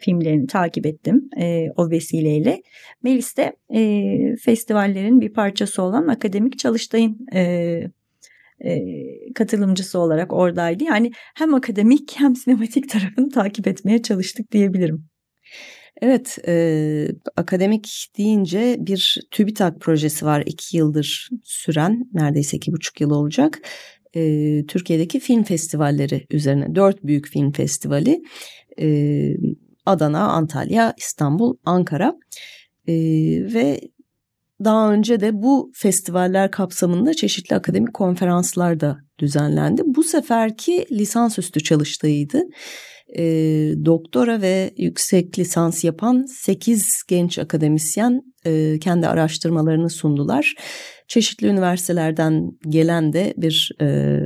filmlerini takip ettim e, o vesileyle. Melis de e, festivallerin bir parçası olan Akademik Çalıştay'ın e, e, katılımcısı olarak oradaydı. Yani hem akademik *laughs* hem sinematik tarafını takip etmeye çalıştık diyebilirim. Evet, e, akademik deyince bir TÜBİTAK projesi var iki yıldır süren, neredeyse iki buçuk yıl olacak. E, Türkiye'deki film festivalleri üzerine, dört büyük film festivali, e, Adana, Antalya, İstanbul, Ankara E, ve daha önce de bu festivaller kapsamında çeşitli akademik konferanslar da düzenlendi. Bu seferki lisansüstü çalıştayıydı e, doktora ve yüksek lisans yapan 8 genç akademisyen e, kendi araştırmalarını sundular. Çeşitli üniversitelerden gelen de bir e,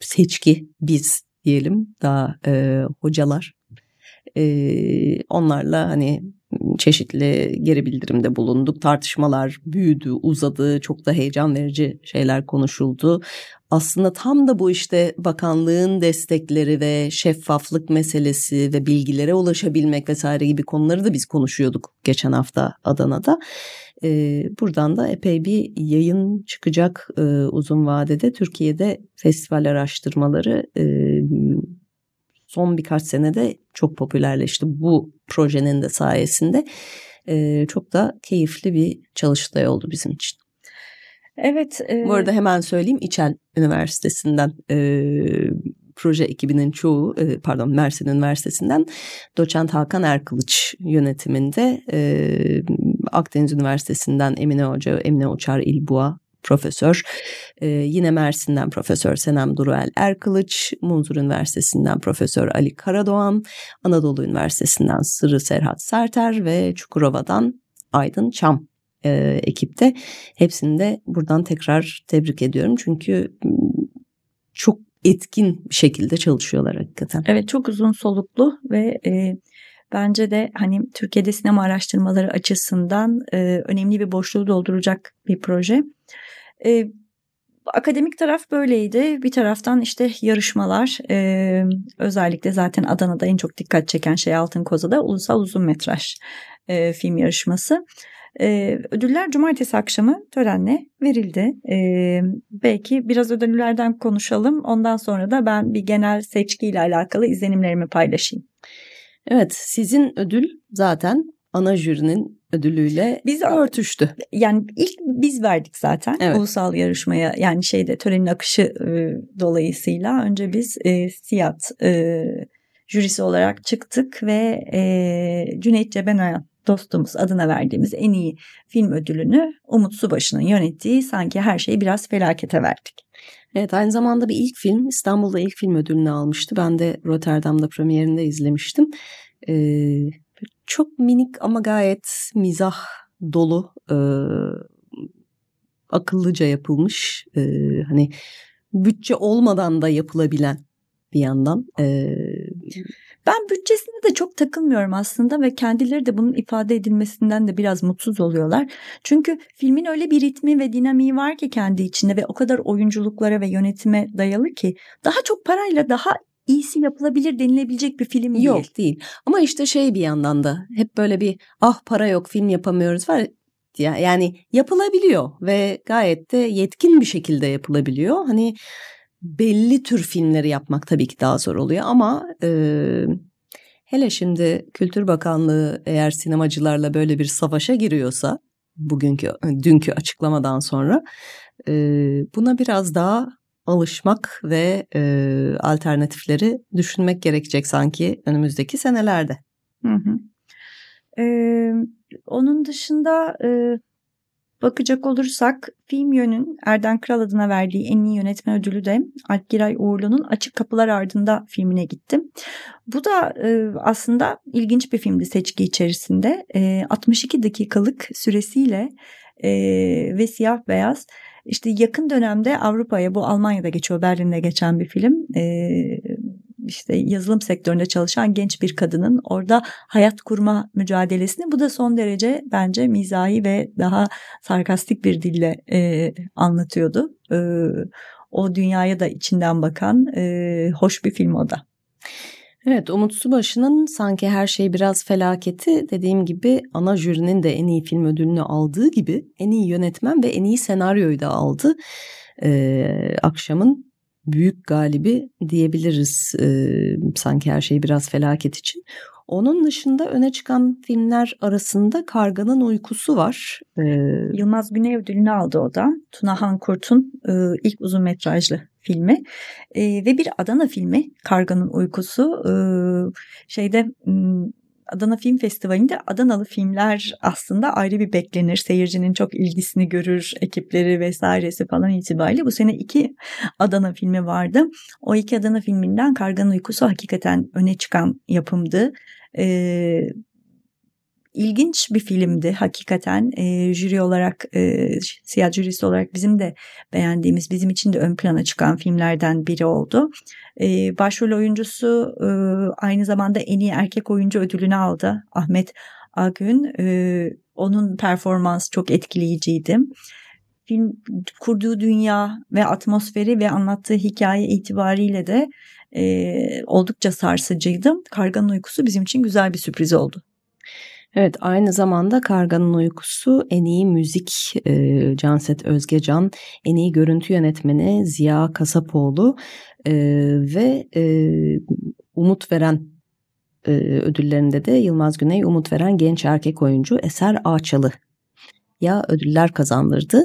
seçki biz diyelim daha e, hocalar. E, onlarla hani çeşitli geri bildirimde bulunduk. Tartışmalar büyüdü, uzadı. Çok da heyecan verici şeyler konuşuldu. Aslında tam da bu işte bakanlığın destekleri ve şeffaflık meselesi ve bilgilere ulaşabilmek vesaire gibi konuları da biz konuşuyorduk geçen hafta Adana'da. Ee, buradan da epey bir yayın çıkacak e, uzun vadede. Türkiye'de festival araştırmaları e, son birkaç senede çok popülerleşti bu projenin de sayesinde. E, çok da keyifli bir çalıştay oldu bizim için. Evet. E, Bu arada hemen söyleyeyim İçel Üniversitesi'nden e, proje ekibinin çoğu pardon Mersin Üniversitesi'nden doçent Hakan Erkılıç yönetiminde e, Akdeniz Üniversitesi'nden Emine Hoca, Emine Uçar İlbuğa profesör. Ee, yine Mersin'den Profesör Senem Duruel Erkılıç, Munzur Üniversitesi'nden Profesör Ali Karadoğan, Anadolu Üniversitesi'nden Sırrı Serhat Serter ve Çukurova'dan Aydın Çam e, ekipte. Hepsini de buradan tekrar tebrik ediyorum. Çünkü çok etkin bir şekilde çalışıyorlar hakikaten. Evet çok uzun soluklu ve e, bence de hani Türkiye'de sinema araştırmaları açısından e, önemli bir boşluğu dolduracak bir proje. E, akademik taraf böyleydi. Bir taraftan işte yarışmalar e, özellikle zaten Adana'da en çok dikkat çeken şey Altın Koza'da ulusal uzun metraj e, film yarışması. E, ödüller cumartesi akşamı törenle verildi. E, belki biraz ödüllerden konuşalım. Ondan sonra da ben bir genel seçkiyle alakalı izlenimlerimi paylaşayım. Evet sizin ödül zaten ana jürinin ödülüyle biz örtüştü. Yani ilk biz verdik zaten evet. ulusal yarışmaya yani şeyde törenin akışı e, dolayısıyla önce biz e, Siyat e, jürisi olarak çıktık ve e, Cüneyt Cebenayan dostumuz adına verdiğimiz en iyi film ödülünü Umut Subaşı'nın yönettiği sanki her şeyi biraz felakete verdik. Evet aynı zamanda bir ilk film İstanbul'da ilk film ödülünü almıştı. Ben de Rotterdam'da premierinde izlemiştim. Ee, çok minik ama gayet mizah dolu e, akıllıca yapılmış e, hani bütçe olmadan da yapılabilen bir yandan. E, ben bütçesine de çok takılmıyorum aslında ve kendileri de bunun ifade edilmesinden de biraz mutsuz oluyorlar. Çünkü filmin öyle bir ritmi ve dinamiği var ki kendi içinde ve o kadar oyunculuklara ve yönetime dayalı ki daha çok parayla daha iyisi yapılabilir denilebilecek bir film değil. Yok değil. Ama işte şey bir yandan da hep böyle bir ah para yok film yapamıyoruz var ya yani yapılabiliyor ve gayet de yetkin bir şekilde yapılabiliyor. Hani belli tür filmleri yapmak tabii ki daha zor oluyor ama e, hele şimdi Kültür Bakanlığı eğer sinemacılarla böyle bir savaşa giriyorsa bugünkü dünkü açıklamadan sonra e, buna biraz daha alışmak ve e, alternatifleri düşünmek gerekecek sanki önümüzdeki senelerde. Hı hı. Ee, onun dışında e, bakacak olursak film yönün Erden Kral adına verdiği en iyi yönetmen ödülü de Alp Giray Uğurlu'nun Açık Kapılar Ardında filmine gittim. Bu da e, aslında ilginç bir filmdi seçki içerisinde. E, 62 dakikalık süresiyle e, ve siyah beyaz işte yakın dönemde Avrupa'ya bu Almanya'da geçiyor Berlin'de geçen bir film. Ee, işte yazılım sektöründe çalışan genç bir kadının orada hayat kurma mücadelesini bu da son derece bence mizahi ve daha sarkastik bir dille e, anlatıyordu. E, o dünyaya da içinden bakan e, hoş bir film o da. Evet Umut Subaşı'nın sanki her şey biraz felaketi dediğim gibi ana jürinin de en iyi film ödülünü aldığı gibi en iyi yönetmen ve en iyi senaryoyu da aldı. Ee, akşamın büyük galibi diyebiliriz ee, sanki her şey biraz felaket için. Onun dışında öne çıkan filmler arasında Karganın Uykusu var. Ee, Yılmaz Güney ödülünü aldı o da. Tuna Hankurt'un e, ilk uzun metrajlı filmi e, ve bir Adana filmi Karganın Uykusu e, şeyde Adana Film Festivali'nde Adanalı filmler aslında ayrı bir beklenir. Seyircinin çok ilgisini görür, ekipleri vesairesi falan itibariyle. Bu sene iki Adana filmi vardı. O iki Adana filminden Karganın Uykusu hakikaten öne çıkan yapımdı. Ee, ilginç bir filmdi hakikaten e, jüri olarak e, siyah jürisi olarak bizim de beğendiğimiz bizim için de ön plana çıkan filmlerden biri oldu. E, başrol oyuncusu e, aynı zamanda en iyi erkek oyuncu ödülünü aldı Ahmet Agün. E, onun performansı çok etkileyiciydi. Film kurduğu dünya ve atmosferi ve anlattığı hikaye itibariyle de e, oldukça sarsıcıydı. Karganın uykusu bizim için güzel bir sürpriz oldu. Evet aynı zamanda Karganın Uykusu en iyi müzik e, Canset Özgecan, en iyi görüntü yönetmeni Ziya Kasapoğlu e, ve e, umut veren e, ödüllerinde de Yılmaz Güney umut veren genç erkek oyuncu Eser Ağaçalı ya ödüller kazandırdı.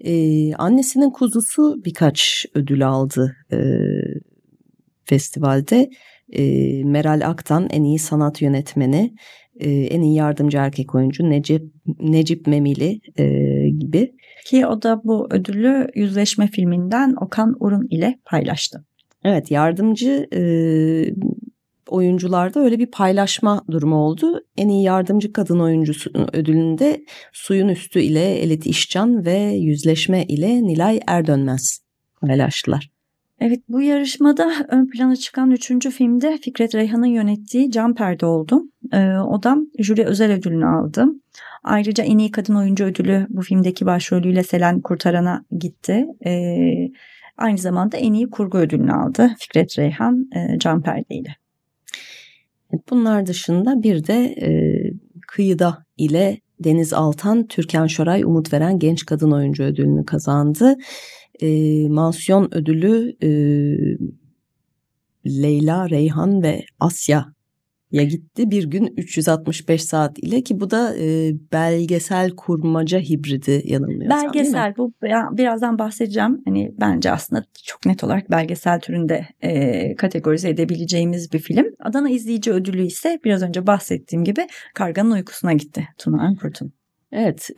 E, annesinin kuzusu birkaç ödül aldı. E, festivalde. E, Meral Aktan en iyi sanat yönetmeni, e, en iyi yardımcı erkek oyuncu Necip, Necip Memili e, gibi. Ki o da bu ödülü Yüzleşme filminden Okan Urun ile paylaştı. Evet yardımcı e, oyuncularda öyle bir paylaşma durumu oldu. En iyi yardımcı kadın oyuncusu ödülünde Suyun Üstü ile Elit İşcan ve Yüzleşme ile Nilay Erdönmez paylaştılar. Evet bu yarışmada ön plana çıkan üçüncü filmde Fikret Reyhan'ın yönettiği Can Perde oldu. Ee, o da jüri özel ödülünü aldı. Ayrıca en iyi kadın oyuncu ödülü bu filmdeki başrolüyle Selen Kurtaran'a gitti. Ee, aynı zamanda en iyi kurgu ödülünü aldı Fikret Reyhan e, Can Perde ile. Bunlar dışında bir de e, Kıyıda ile Deniz Altan, Türkan Şoray Umut Veren Genç Kadın Oyuncu ödülünü kazandı. E, mansiyon ödülü e, Leyla, Reyhan ve Asya ya gitti bir gün 365 saat ile ki bu da e, belgesel kurmaca hibridi yanılmıyorsam Belgesel bu birazdan bahsedeceğim. Hani bence aslında çok net olarak belgesel türünde e, kategorize edebileceğimiz bir film. Adana izleyici ödülü ise biraz önce bahsettiğim gibi Karganın Uykusuna gitti Tuna Ankurt'un. Evet,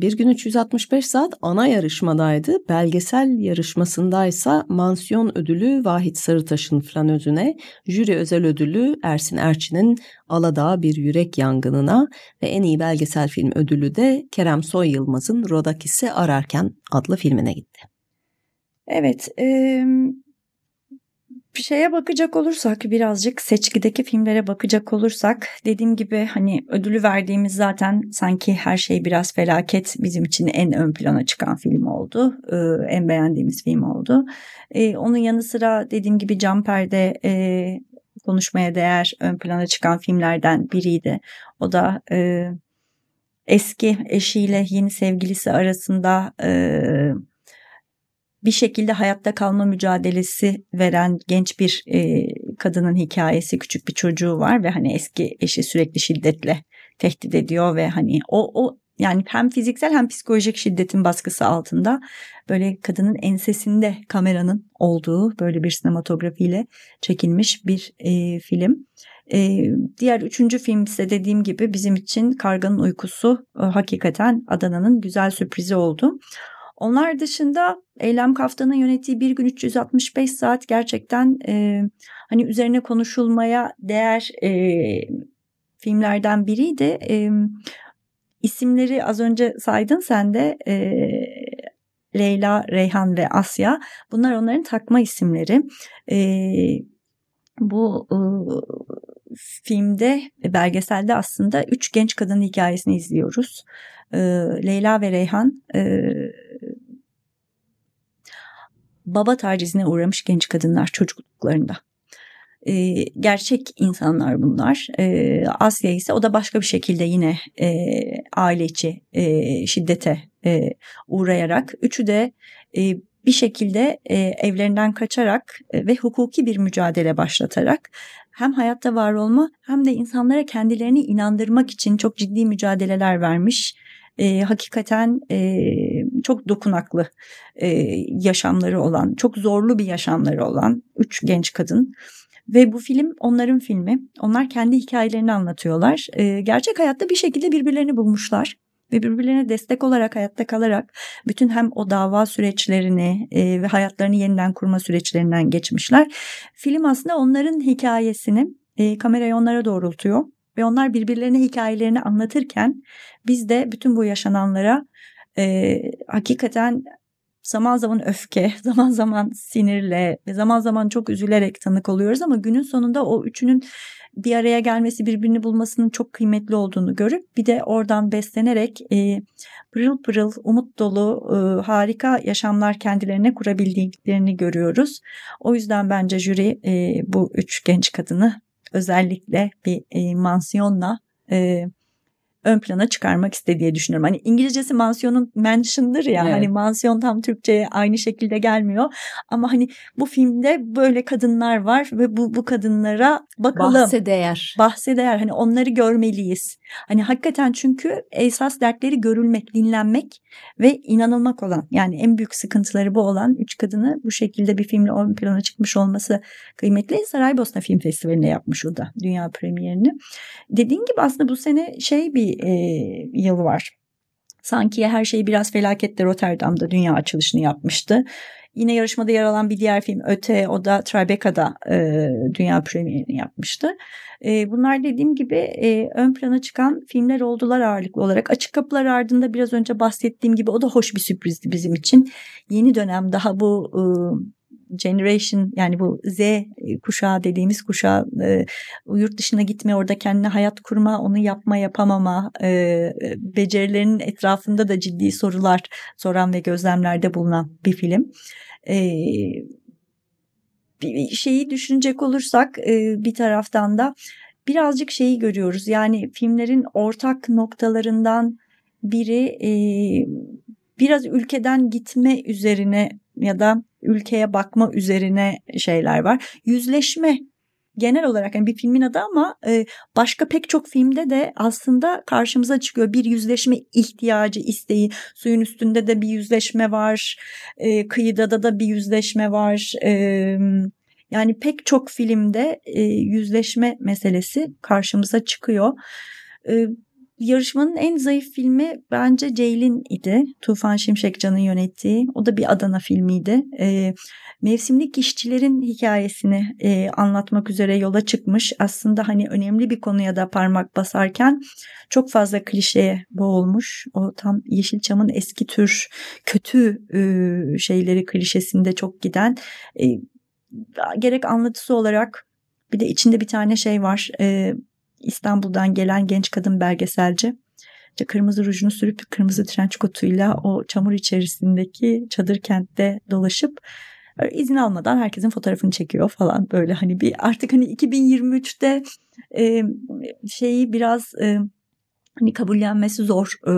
bir gün 365 saat ana yarışmadaydı. Belgesel yarışmasındaysa mansiyon ödülü Vahit Sarıtaş'ın falan özüne, jüri özel ödülü Ersin Erçin'in Aladağ Bir Yürek Yangınına ve en iyi belgesel film ödülü de Kerem Soy Yılmaz'ın Rodakis'i Ararken adlı filmine gitti. Evet, şeye bakacak olursak birazcık seçkideki filmlere bakacak olursak dediğim gibi hani ödülü verdiğimiz zaten sanki her şey biraz felaket bizim için en ön plana çıkan film oldu. Ee, en beğendiğimiz film oldu. Ee, onun yanı sıra dediğim gibi Camper'de e, konuşmaya değer ön plana çıkan filmlerden biriydi. O da e, eski eşiyle yeni sevgilisi arasında e, bir şekilde hayatta kalma mücadelesi veren genç bir e, kadının hikayesi küçük bir çocuğu var ve hani eski eşi sürekli şiddetle tehdit ediyor ve hani o o yani hem fiziksel hem psikolojik şiddetin baskısı altında böyle kadının ensesinde kameranın olduğu böyle bir sinematografiyle çekilmiş bir e, film. E, diğer üçüncü film ise dediğim gibi bizim için Karganın Uykusu e, hakikaten Adana'nın güzel sürprizi oldu. Onlar dışında Eylem Kaftan'ın yönettiği Bir Gün 365 Saat gerçekten e, hani üzerine konuşulmaya değer e, filmlerden biriydi. E, isimleri az önce saydın sen de e, Leyla, Reyhan ve Asya. Bunlar onların takma isimleri. E, bu e, filmde, belgeselde aslında üç genç kadın hikayesini izliyoruz. E, Leyla ve Reyhan e, baba tacizine uğramış genç kadınlar çocukluklarında. E, gerçek insanlar bunlar. E, Asya ise o da başka bir şekilde yine e, aile içi e, şiddete e, uğrayarak üçü de e, bir şekilde e, evlerinden kaçarak e, ve hukuki bir mücadele başlatarak hem hayatta var olma hem de insanlara kendilerini inandırmak için çok ciddi mücadeleler vermiş e, hakikaten e, çok dokunaklı e, yaşamları olan, çok zorlu bir yaşamları olan üç genç kadın. Ve bu film onların filmi. Onlar kendi hikayelerini anlatıyorlar. E, gerçek hayatta bir şekilde birbirlerini bulmuşlar ve birbirlerine destek olarak hayatta kalarak bütün hem o dava süreçlerini e, ve hayatlarını yeniden kurma süreçlerinden geçmişler. Film aslında onların hikayesini e, kamerayı onlara doğrultuyor ve onlar birbirlerine hikayelerini anlatırken biz de bütün bu yaşananlara e, hakikaten zaman zaman öfke, *laughs* zaman zaman sinirle ve zaman zaman çok üzülerek tanık oluyoruz ama günün sonunda o üçünün bir araya gelmesi birbirini bulmasının çok kıymetli olduğunu görüp bir de oradan beslenerek e, pırıl pırıl umut dolu e, harika yaşamlar kendilerine kurabildiklerini görüyoruz. O yüzden bence jüri e, bu üç genç kadını özellikle bir e, mansiyonla e, ön plana çıkarmak istediği düşünüyorum. Hani İngilizcesi mansiyonun mention'dır ya evet. hani mansiyon tam Türkçe'ye aynı şekilde gelmiyor ama hani bu filmde böyle kadınlar var ve bu bu kadınlara bakalım. Bahse değer. Bahse değer. Hani onları görmeliyiz. Hani hakikaten çünkü esas dertleri görülmek, dinlenmek ve inanılmak olan yani en büyük sıkıntıları bu olan üç kadını bu şekilde bir filmle ön plana çıkmış olması kıymetli. Saraybosna Film Festivali'ne yapmış o da dünya premierini. Dediğin gibi aslında bu sene şey bir e, yıl var. Sanki her şey biraz felaketle Rotterdam'da dünya açılışını yapmıştı. Yine yarışmada yer alan bir diğer film Öte o da Tribeca'da e, dünya premierini yapmıştı. E, bunlar dediğim gibi e, ön plana çıkan filmler oldular ağırlıklı olarak. Açık Kapılar ardında biraz önce bahsettiğim gibi o da hoş bir sürprizdi bizim için. Yeni dönem daha bu e, generation yani bu Z kuşağı dediğimiz kuşağı e, yurt dışına gitme orada kendine hayat kurma onu yapma yapamama e, becerilerinin etrafında da ciddi sorular soran ve gözlemlerde bulunan bir film. E, bir şeyi düşünecek olursak e, bir taraftan da birazcık şeyi görüyoruz yani filmlerin ortak noktalarından biri e, biraz ülkeden gitme üzerine ya da ülkeye bakma üzerine şeyler var. Yüzleşme genel olarak yani bir filmin adı ama e, başka pek çok filmde de aslında karşımıza çıkıyor. Bir yüzleşme ihtiyacı isteği. Suyun üstünde de bir yüzleşme var. E, kıyıda da da bir yüzleşme var. E, yani pek çok filmde yüzleşme meselesi karşımıza çıkıyor yarışmanın en zayıf filmi bence Ceylin idi. Tufan Şimşekcan'ın yönettiği. O da bir Adana filmiydi. E, mevsimlik işçilerin hikayesini e, anlatmak üzere yola çıkmış. Aslında hani önemli bir konuya da parmak basarken çok fazla klişeye boğulmuş. O tam Yeşilçam'ın eski tür kötü e, şeyleri klişesinde çok giden e, gerek anlatısı olarak bir de içinde bir tane şey var. E, İstanbul'dan gelen genç kadın belgeselci. Kırmızı rujunu sürüp kırmızı trenç kotuyla o çamur içerisindeki çadır kentte dolaşıp izin almadan herkesin fotoğrafını çekiyor falan böyle hani bir artık hani 2023'te e, şeyi biraz e, hani kabullenmesi zor e,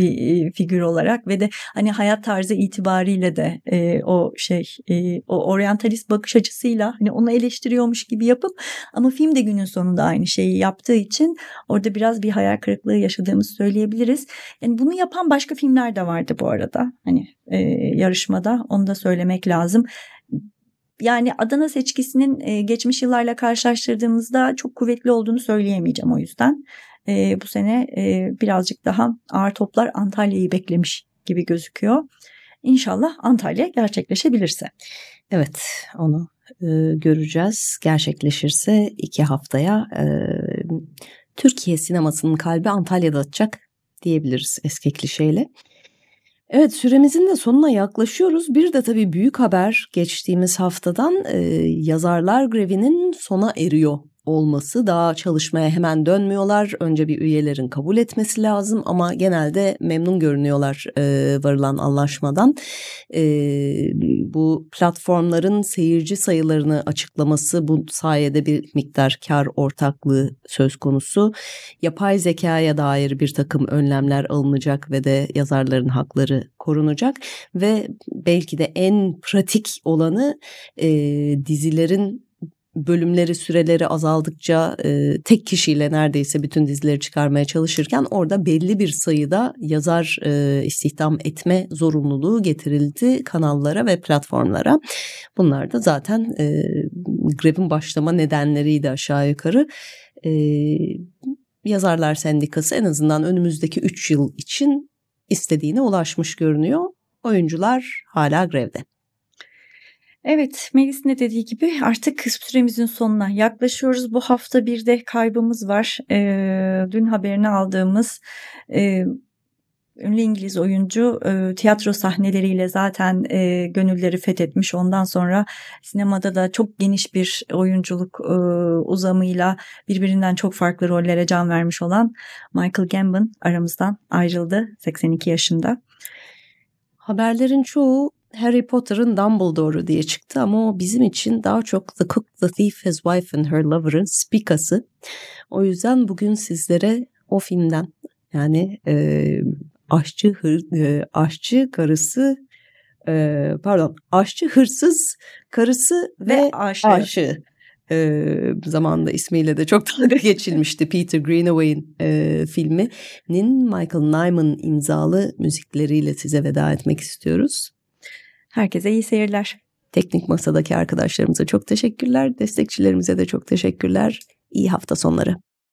bir figür olarak ve de hani hayat tarzı itibariyle de e, o şey e, o oryantalist bakış açısıyla hani onu eleştiriyormuş gibi yapıp ama film de günün sonunda aynı şeyi yaptığı için orada biraz bir hayal kırıklığı yaşadığımızı söyleyebiliriz. Yani bunu yapan başka filmler de vardı bu arada hani e, yarışmada. Onu da söylemek lazım. Yani Adana seçkisinin geçmiş yıllarla karşılaştırdığımızda çok kuvvetli olduğunu söyleyemeyeceğim o yüzden e, bu sene e, birazcık daha ağır toplar Antalya'yı beklemiş gibi gözüküyor. İnşallah Antalya gerçekleşebilirse. Evet onu e, göreceğiz. Gerçekleşirse iki haftaya e, Türkiye sinemasının kalbi Antalya'da atacak diyebiliriz eski klişeyle. Evet süremizin de sonuna yaklaşıyoruz. Bir de tabii büyük haber geçtiğimiz haftadan e, yazarlar grevinin sona eriyor olması daha çalışmaya hemen dönmüyorlar. Önce bir üyelerin kabul etmesi lazım ama genelde memnun görünüyorlar e, varılan anlaşmadan. E, bu platformların seyirci sayılarını açıklaması bu sayede bir miktar kar ortaklığı söz konusu. Yapay zekaya dair bir takım önlemler alınacak ve de yazarların hakları korunacak ve belki de en pratik olanı e, dizilerin bölümleri süreleri azaldıkça e, tek kişiyle neredeyse bütün dizileri çıkarmaya çalışırken orada belli bir sayıda yazar e, istihdam etme zorunluluğu getirildi kanallara ve platformlara. Bunlar da zaten e, grevin başlama nedenleriydi aşağı yukarı. E, Yazarlar Sendikası en azından önümüzdeki 3 yıl için istediğine ulaşmış görünüyor. Oyuncular hala grevde. Evet Melis'in de dediği gibi artık süremizin sonuna yaklaşıyoruz. Bu hafta bir de kaybımız var. Ee, dün haberini aldığımız e, ünlü İngiliz oyuncu e, tiyatro sahneleriyle zaten e, gönülleri fethetmiş. Ondan sonra sinemada da çok geniş bir oyunculuk e, uzamıyla birbirinden çok farklı rollere can vermiş olan Michael Gambon aramızdan ayrıldı 82 yaşında. Haberlerin çoğu Harry Potter'ın Dumbledore'u diye çıktı ama o bizim için daha çok The Cook, The Thief, His Wife and Her Lover'ın spikası. O yüzden bugün sizlere o filmden. Yani e, aşçı hır, e, aşçı karısı e, pardon aşçı hırsız karısı ve, ve aşı. aşı. E, zamanında ismiyle de çok dalga *laughs* geçilmişti Peter Greenaway'in e, filminin Michael Nyman imzalı müzikleriyle size veda etmek istiyoruz. Herkese iyi seyirler. Teknik masadaki arkadaşlarımıza çok teşekkürler. Destekçilerimize de çok teşekkürler. İyi hafta sonları.